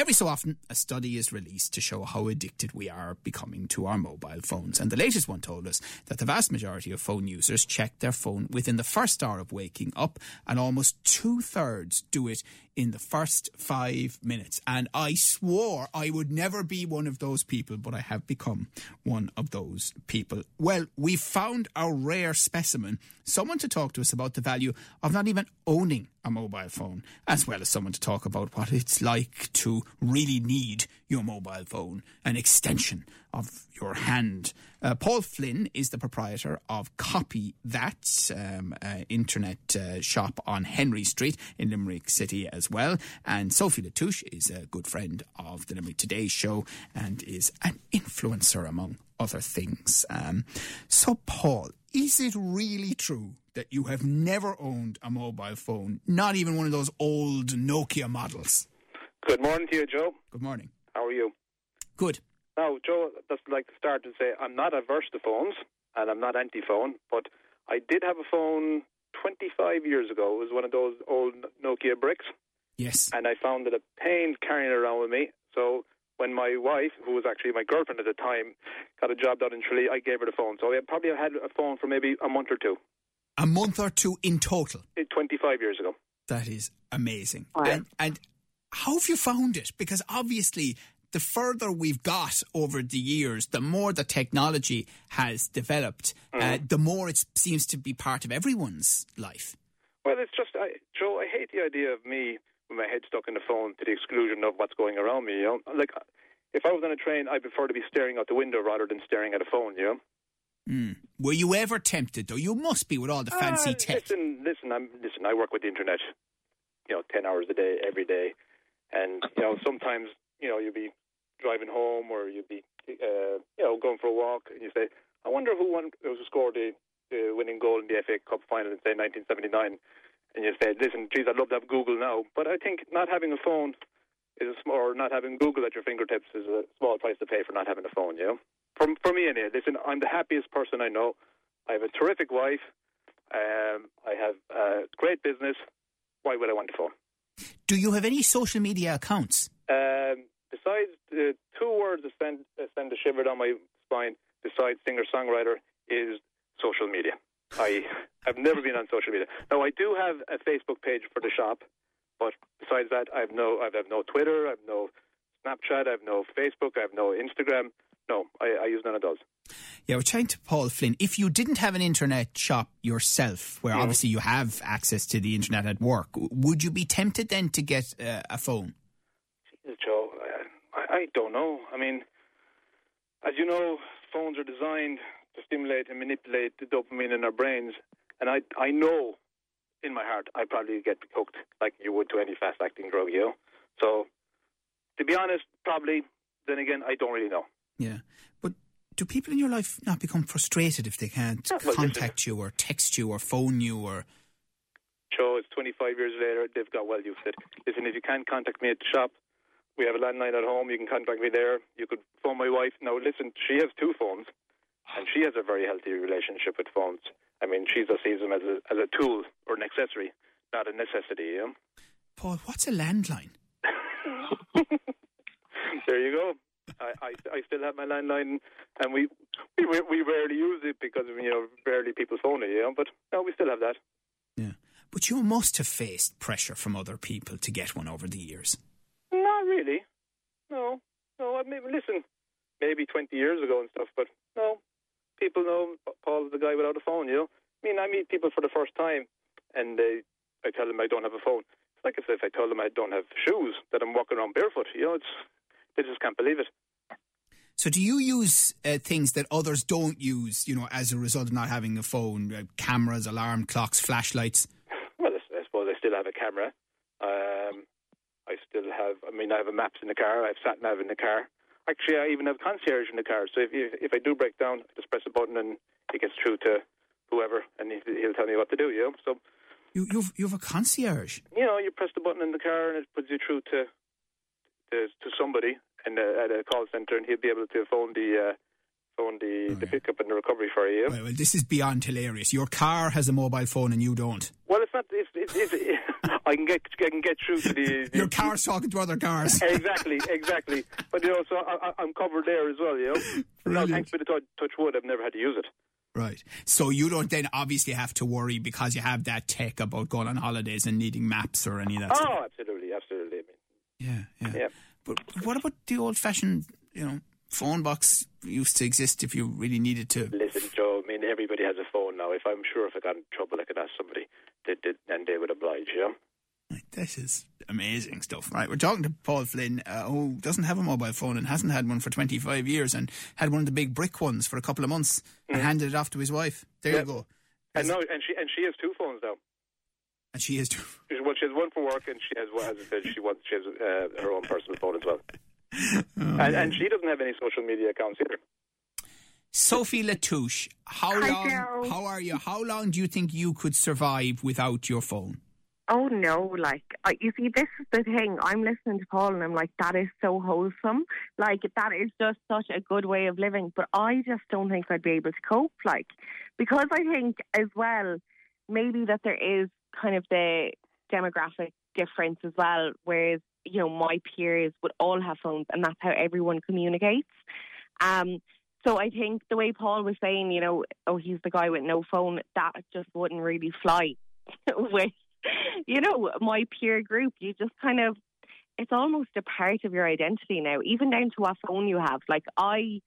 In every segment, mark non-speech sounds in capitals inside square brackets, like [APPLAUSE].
every so often, a study is released to show how addicted we are becoming to our mobile phones. And the latest one told us that the vast majority of phone users check their phone within the first hour of waking up, and almost two thirds do it in the first five minutes. And I swore I would never be one of those people, but I have become one of those people. Well, we found a rare specimen, someone to talk to us about the value of not even owning a mobile phone, as well as someone to talk about what it's like to really need your mobile phone, an extension of your hand. Uh, Paul Flynn is the proprietor of Copy That, um, uh, internet uh, shop on Henry Street in Limerick City as well. And Sophie Latouche is a good friend of the Limerick Today show and is an influencer among other things. Um, so, Paul, is it really true that you have never owned a mobile phone, not even one of those old Nokia models? Good morning to you, Joe. Good morning. How are you? Good. Now, Joe, I'd just like to start to say I'm not averse to phones and I'm not anti phone, but I did have a phone 25 years ago. It was one of those old Nokia bricks. Yes. And I found it a pain carrying it around with me. So when my wife, who was actually my girlfriend at the time, got a job done in Tralee, I gave her the phone. So I probably had a phone for maybe a month or two. A month or two in total? 25 years ago. That is amazing. And, and how have you found it? Because obviously, the further we've got over the years, the more the technology has developed, mm. uh, the more it seems to be part of everyone's life. Well, it's just, I, Joe, I hate the idea of me with my head stuck in the phone to the exclusion of what's going around me. You know, like if I was on a train, I'd prefer to be staring out the window rather than staring at a phone. You know. Mm. Were you ever tempted, though? You must be with all the fancy uh, tech. Listen, listen, I'm listen. I work with the internet, you know, ten hours a day, every day, and you know, sometimes you know you'll be driving home or you'll be uh, you know going for a walk, and you say, I wonder who won, who scored the, the winning goal in the FA Cup final in say 1979 and you say, listen, geez, I'd love to have Google now. But I think not having a phone is a small, or not having Google at your fingertips is a small price to pay for not having a phone, you know? For, for me, anyway, listen, I'm the happiest person I know. I have a terrific wife. Um, I have a great business. Why would I want a phone? Do you have any social media accounts? Um, besides the two words that send, that send a shiver down my spine, besides singer songwriter, is social media. I have never been on social media. Now I do have a Facebook page for the shop, but besides that, I have no. I have no Twitter. I have no Snapchat. I have no Facebook. I have no Instagram. No, I, I use none of those. Yeah, we're chatting to Paul Flynn. If you didn't have an internet shop yourself, where mm. obviously you have access to the internet at work, would you be tempted then to get uh, a phone? Jesus, Joe, I, I don't know. I mean, as you know, phones are designed to stimulate and manipulate the dopamine in our brains. And I, I know in my heart I probably get hooked like you would to any fast acting drug, you know. So, to be honest, probably. Then again, I don't really know. Yeah, but do people in your life not become frustrated if they can't yeah, well, contact you or text you or phone you or? Joe, it's 25 years later. They've got well to it. Listen, if you can't contact me at the shop, we have a landline at home. You can contact me there. You could phone my wife. Now, listen, she has two phones and she has a very healthy relationship with phones. I mean, she just sees them as a, as a tool or an accessory, not a necessity. You know? Paul, what's a landline? [LAUGHS] there you go. I, I, I still have my landline, and we, we we rarely use it because you know rarely people phone it. You know, but no, we still have that. Yeah, but you must have faced pressure from other people to get one over the years. Not really. No, no. I mean, listen, maybe twenty years ago and stuff, but no, people know Paul's the guy without a phone. You know, I mean, I meet people for the first time, and they, I tell them I don't have a phone. It's like if, if I tell them I don't have shoes, that I'm walking around barefoot. You know, it's they just can't believe it. So, do you use uh, things that others don't use? You know, as a result of not having a phone, uh, cameras, alarm clocks, flashlights. Well, I, suppose I still have a camera. Um, I still have. I mean, I have a maps in the car. I have sat nav in the car. Actually, I even have a concierge in the car. So if if I do break down, I just press a button and it gets through to whoever, and he'll tell me what to do. You know, so you you've you have a concierge. You know, you press the button in the car and it puts you through to to, to somebody in a, at a call center, and he'll be able to phone the uh, phone the, the pickup and the recovery for you. Well, well, this is beyond hilarious. Your car has a mobile phone and you don't. Well, it's not. It's, it's, it's, [LAUGHS] I can get I can get through to the, the Your car's talking to other cars. [LAUGHS] exactly, exactly. But you know, so I, I'm covered there as well. You know, [LAUGHS] no, thanks for the touch, touch wood. I've never had to use it. Right. So you don't then obviously have to worry because you have that tech about going on holidays and needing maps or any of that. stuff. Oh, absolutely, absolutely. I mean, Yeah, yeah. Yeah. But what about the old fashioned, you know, phone box used to exist if you really needed to? listen, Joe. I mean, everybody has a phone now. If I'm sure if I got in trouble, I could ask somebody, they, they, and they would oblige. You know. This is amazing stuff. Right. We're talking to Paul Flynn, uh, who doesn't have a mobile phone and hasn't had one for 25 years and had one of the big brick ones for a couple of months and handed it off to his wife. There Yeah. you go. And no, and she and she has two phones now. And she is too. [LAUGHS] Well, she has one for work, and she has, one- as I said, she wants she has uh, her own personal phone as well. and, and she doesn't have any social media accounts either. Sophie Latouche, how Hi, long? Joe. How are you? How long do you think you could survive without your phone? Oh no, like I you see, this is the thing. I'm listening to Paul, and I'm like, that is so wholesome. Like that is just such a good way of living. But I just don't think I'd be able to cope. Like because I think as well, maybe that there is kind of the demographic difference as well. Whereas you know my peers would all have phones, and that's how everyone communicates. Um. So I think the way Paul was saying, you know, oh, he's the guy with no phone, that just wouldn't really fly [LAUGHS] with you know, my peer group, you just kind of, it's almost a part of your identity now, even down to what phone you have. Like, I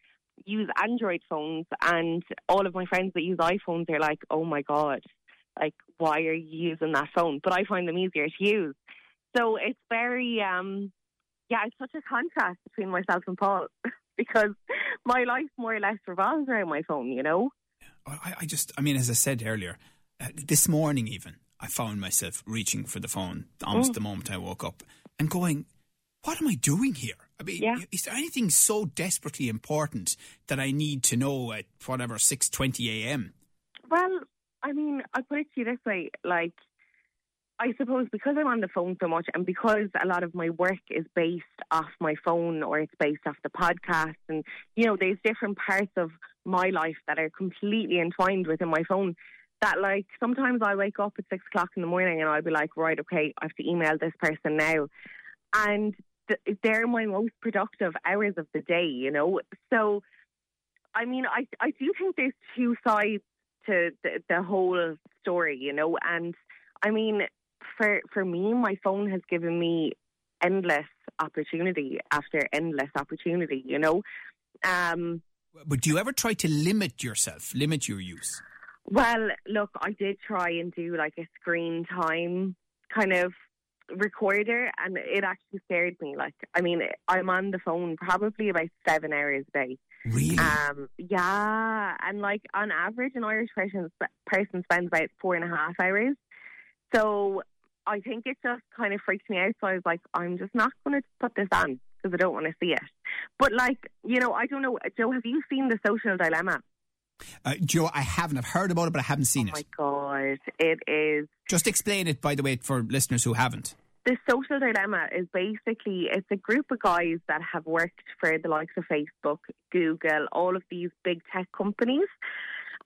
use Android phones, and all of my friends that use iPhones are like, oh my God, like, why are you using that phone? But I find them easier to use. So it's very, um, yeah, it's such a contrast between myself and Paul [LAUGHS] because my life more or less revolves around my phone, you know? I, I just, I mean, as I said earlier, uh, this morning even, I found myself reaching for the phone almost Mm. the moment I woke up and going, what am I doing here? I mean, Yeah. is there anything so desperately important that I need to know at whatever, 6.20 a.m.? I mean, I'll put it to you this way, like, I suppose because I'm on the phone so much and because a lot of my work is based off my phone or it's based off the podcast and, you know, there's different parts of my life that are completely entwined within my phone that like sometimes I wake up at six o'clock in the morning and I'll be like, right, okay, I have to email this person now. And th- they're my most productive hours of the day, you know? So, I mean, I, I do think there's two sides to the, the whole story, you know. And I mean, for for me, my phone has given me endless opportunity after endless opportunity, you know. Um, But do you ever try to limit yourself, limit your use? well, look, I did try and do like a screen time kind of recorder, and it actually scared me. Like, I mean, I'm on the phone probably about seven hours a day. Really? Um, yeah, and like on average, an Irish person person spends about four and a half hours. So I think it just kind of freaked me out. So I was like, I'm just not going to put this on because I don't want to see it. But like, you know, I don't know, Joe. Have you seen the Social Dilemma? uh, Joe, I haven't. I've heard about it, but I haven't seen it. Oh my god, it is Just explain it, by the way, for listeners who haven't. The social dilemma is basically it's a group of guys that have worked for the likes of Facebook, Google, all of these big tech companies.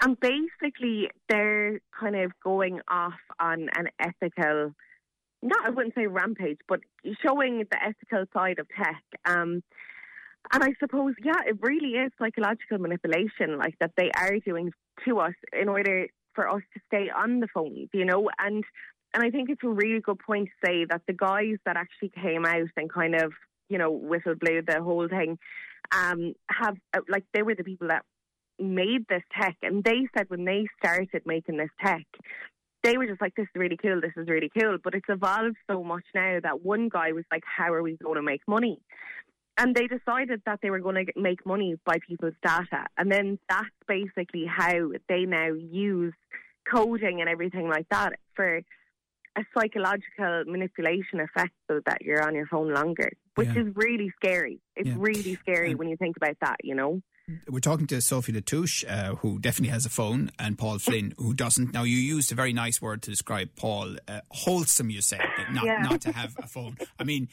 And basically they're kind of going off on an ethical not I wouldn't say rampage, but showing the ethical side of tech. Um and I suppose, yeah, it really is psychological manipulation, like that they are doing to us in order for us to stay on the phone, you know, and and I think it's a really good point to say that the guys that actually came out and kind of, you know, whistle blew the whole thing, um, have uh, like they were the people that made this tech, and they said when they started making this tech, they were just like, "This is really cool. This is really cool." But it's evolved so much now that one guy was like, "How are we going to make money?" And they decided that they were going to make money by people's data, and then that's basically how they now use coding and everything like that for a psychological manipulation effect so that you're on your phone longer, which Yeah. is really scary. It's Yeah. really scary And- when you think about that, you know? We're talking to Sophie Latouche, uh, who definitely has a phone, and Paul [LAUGHS] Flynn, who doesn't. Now, you used a very nice word to describe Paul. Uh, wholesome, you said, not, Yeah. not to have a phone. I mean,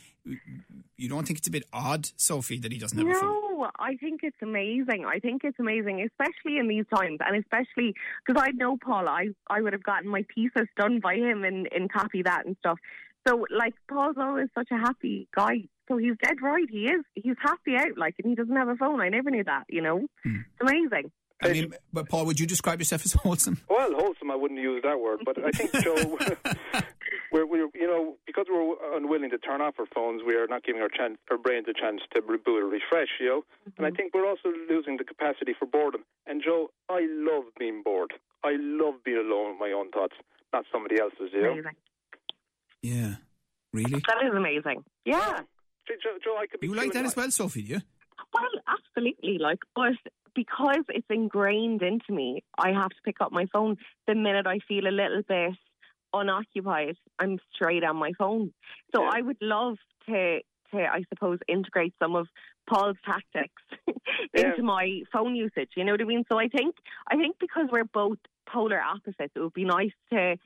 you don't think it's a bit odd, Sophie, that he doesn't have a phone? No, I think it's amazing. I think it's amazing, especially in these times, and especially because I know Paul. I I would have gotten my thesis done by him in in copy that and stuff. So like Paul's always such a happy guy. So he's dead right. He is. He's happy out, like, and he doesn't have a phone. I never knew that. You know, Hmm. it's amazing. I mean, but Paul, would you describe yourself as [LAUGHS] wholesome? Well, wholesome, I wouldn't use that word, but I think, Joe, [LAUGHS] [LAUGHS] we're, we're, you know, because we're unwilling to turn off our phones, we are not giving our, chance, our brains a chance to reboot or refresh, you know. And I mm-hmm. think we're also losing the capacity for boredom. And, Joe, I love being bored. I love being alone with my own thoughts, not somebody else's, you know. Amazing. Yeah. Really? That is amazing. Yeah. See, Joe, Joe, I could be You like that my- as well, Sophie, do you? Well, absolutely. Like, but because it's ingrained into me, I have to pick up my phone the minute I feel a little bit unoccupied. I'm straight on my phone. So Yeah. I would love to, to I suppose, integrate some of Paul's tactics [LAUGHS] Yeah. into my phone usage. You know what I mean? So I think I think because we're both polar opposites, it would be nice to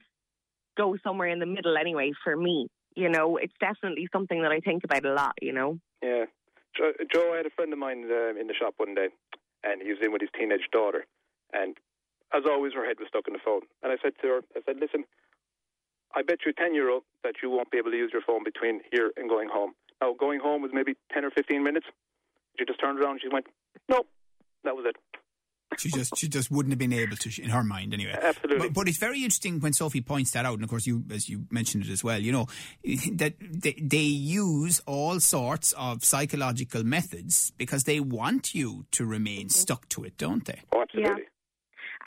go somewhere in the middle anyway. For me, you know, it's definitely something that I think about a lot. You know. Yeah. Joe, Joe, I had a friend of mine uh, in the shop one day, and he was in with his teenage daughter. And as always, her head was stuck in the phone. And I said to her, I said, listen, I bet you 10 euro that you won't be able to use your phone between here and going home. Now, going home was maybe 10 or 15 minutes. She just turned around and she went, no, that was it. She just she just wouldn't have been able to, in her mind anyway. Absolutely. But, but it's very interesting when Sophie points that out, and of course you, as you mentioned it as well. You know [LAUGHS] that they, they use all sorts of psychological methods because they want you to remain mm-hmm. stuck to it, don't they? Oh, absolutely.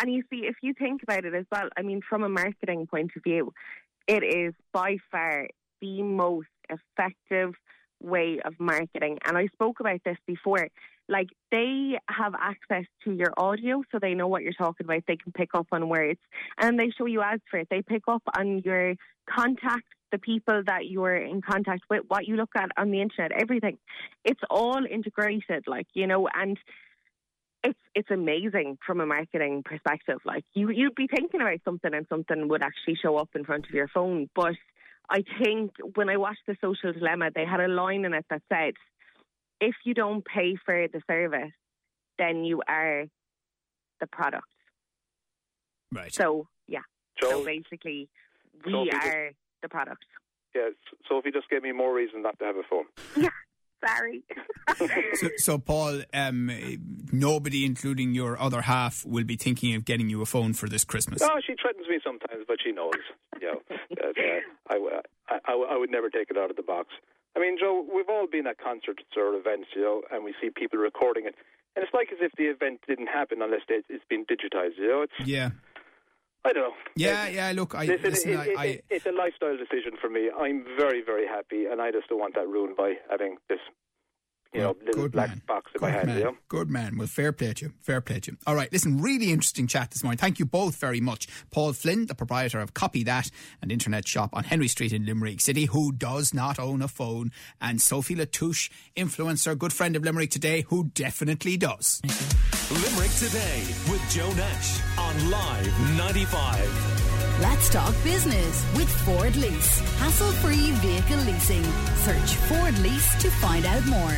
And you see, if you think about it as well, I mean, from a marketing point of view, it is by far the most effective way of marketing. And I spoke about this before. Like, they have access to your audio, so they know what you're talking about. They can pick up on words and they show you ads for it. They pick up on your contact, the people that you're in contact with, what you look at on the internet, everything. It's all integrated, like, you know, and it's it's amazing from a marketing perspective. Like you you'd be thinking about something and something would actually show up in front of your phone. But I think when I watched the social dilemma, they had a line in it that said, If you don't pay for the service, then you are the product. Right. So yeah. So Joe, basically we Sophie just- are the product. yeah, Sophie just gave me more reason not to have a phone. Sorry. [LAUGHS] So, so Paul, um, nobody, including your other half, will be thinking of getting you a phone for this Christmas. Oh, she threatens me sometimes, but she knows, you know, that uh, I, I, I, I would never take it out of the box. I mean, Joe, we've all been at concerts or events, you know, and we see people recording it. And it's like as if the event didn't happen unless it's been digitized, you know. It's, Yeah, I don't know. yeah, yeah. Look, I Listen, listen. it, I, it, I it, it's a lifestyle decision for me. I'm very, very happy, and I just don't want that ruined by having this, you know, little good black man. box in Good my hand. man. You know? Good man. Well, fair play to you. Fair play to you. All right. Listen, really interesting chat this morning. Thank you both very much. Paul Flynn, the proprietor of Copy That, an internet shop on Henry Street in Limerick City, who does not own a phone, and Sophie Latouche, influencer, good friend of Limerick today, who definitely does. Limerick Today with Joe Nash on Live 95. Let's talk business with Ford Lease. Hassle free vehicle leasing. Search Ford Lease to find out more.